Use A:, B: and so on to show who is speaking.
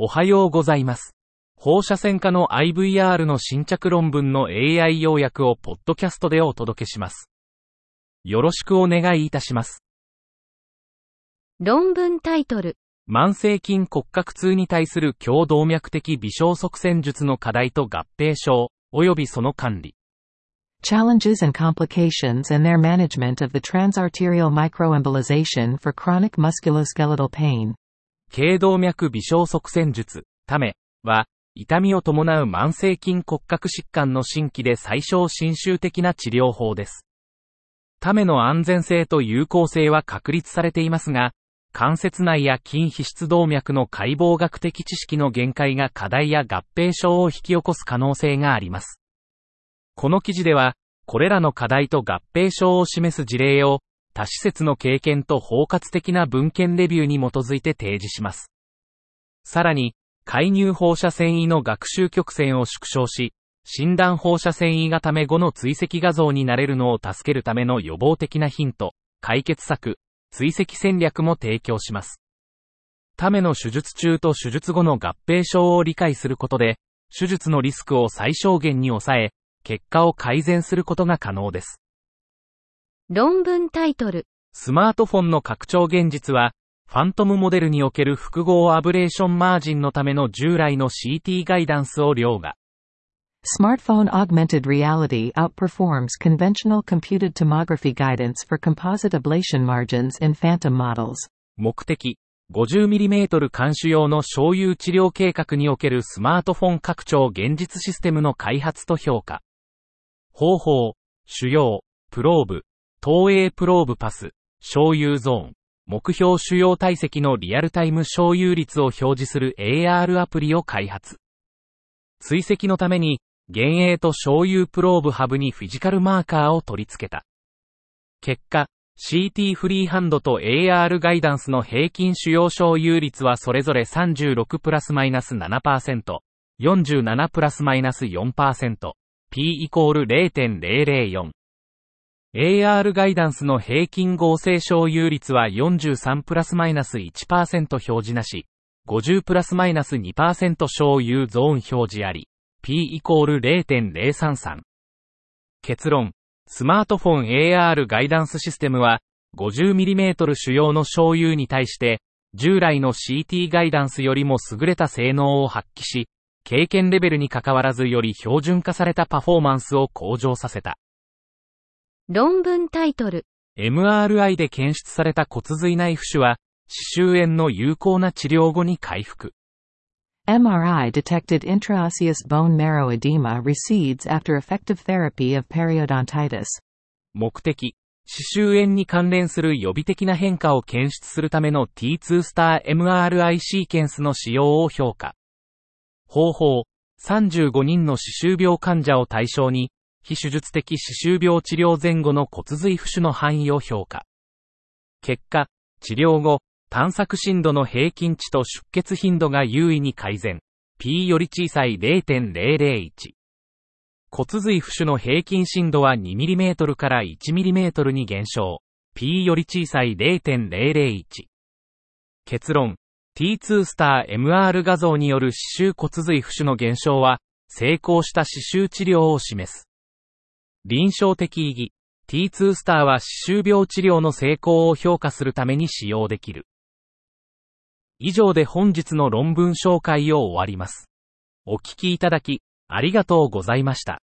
A: おはようございます。放射線科の IVR の新着論文の AI 要約をポッドキャストでお届けします。よろしくお願いいたします。
B: 論文タイトル。
A: 慢性筋骨格痛に対する強動脈的微小側線術の課題と合併症、及びその管理。
C: Challenges and complications and their management of the transarterial microembolization for chronic musculoskeletal pain.
A: 頸動脈微小側線術、ため、は、痛みを伴う慢性筋骨格疾患の新規で最小侵襲的な治療法です。ための安全性と有効性は確立されていますが、関節内や筋皮質動脈の解剖学的知識の限界が課題や合併症を引き起こす可能性があります。この記事では、これらの課題と合併症を示す事例を、多施設の経験と包括的な文献レビューに基づいて提示します。さらに、介入放射線維の学習曲線を縮小し、診断放射線維がため後の追跡画像になれるのを助けるための予防的なヒント、解決策、追跡戦略も提供します。ための手術中と手術後の合併症を理解することで、手術のリスクを最小限に抑え、結果を改善することが可能です。
B: 論文タイトル。
A: スマートフォンの拡張現実は、ファントムモデルにおける複合アブレーションマージンのための従来の CT ガイダンスを凌駕。
C: スマートフォン augmented reality outperforms conventional computed tomography guidance for composite。
A: 目的。50mm 監視用の醤油治療計画におけるスマートフォン拡張現実システムの開発と評価。方法、主要、プローブ、投影プローブパス、小有ゾーン、目標主要体積のリアルタイム小有率を表示する AR アプリを開発。追跡のために、幻影と小有プローブハブにフィジカルマーカーを取り付けた。結果、CT フリーハンドと AR ガイダンスの平均主要小有率はそれぞれ36プラスマイナス7%、47プラスマイナス4%、P イコール0.004。AR ガイダンスの平均合成小有率は43プラスマイナス1%表示なし、50プラスマイナス2%小有ゾーン表示あり、P イコール0.033。結論。スマートフォン AR ガイダンスシステムは、50mm 主要の小有に対して、従来の CT ガイダンスよりも優れた性能を発揮し、経験レベルに関わらずより標準化されたパフォーマンスを向上させた。
B: 論文タイトル。
A: MRI で検出された骨髄内浮腫は、歯周炎の有効な治療後に回復。
C: MRI detected intraosseous bone marrow edema recedes after effective therapy of periodontitis.
A: 目的、歯周炎に関連する予備的な変化を検出するための T2 スター MRI シーケンスの使用を評価。方法、35人の歯周病患者を対象に、非手術的歯周病治療前後の骨髄浮腫の範囲を評価。結果、治療後、探索深度の平均値と出血頻度が優位に改善。P より小さい0.001。骨髄浮腫の平均深度は 2mm から 1mm に減少。P より小さい0.001。結論。T2 スター MR 画像による歯周骨髄浮腫の減少は、成功した歯周治療を示す。臨床的意義。T2 スターは歯周病治療の成功を評価するために使用できる。以上で本日の論文紹介を終わります。お聞きいただき、ありがとうございました。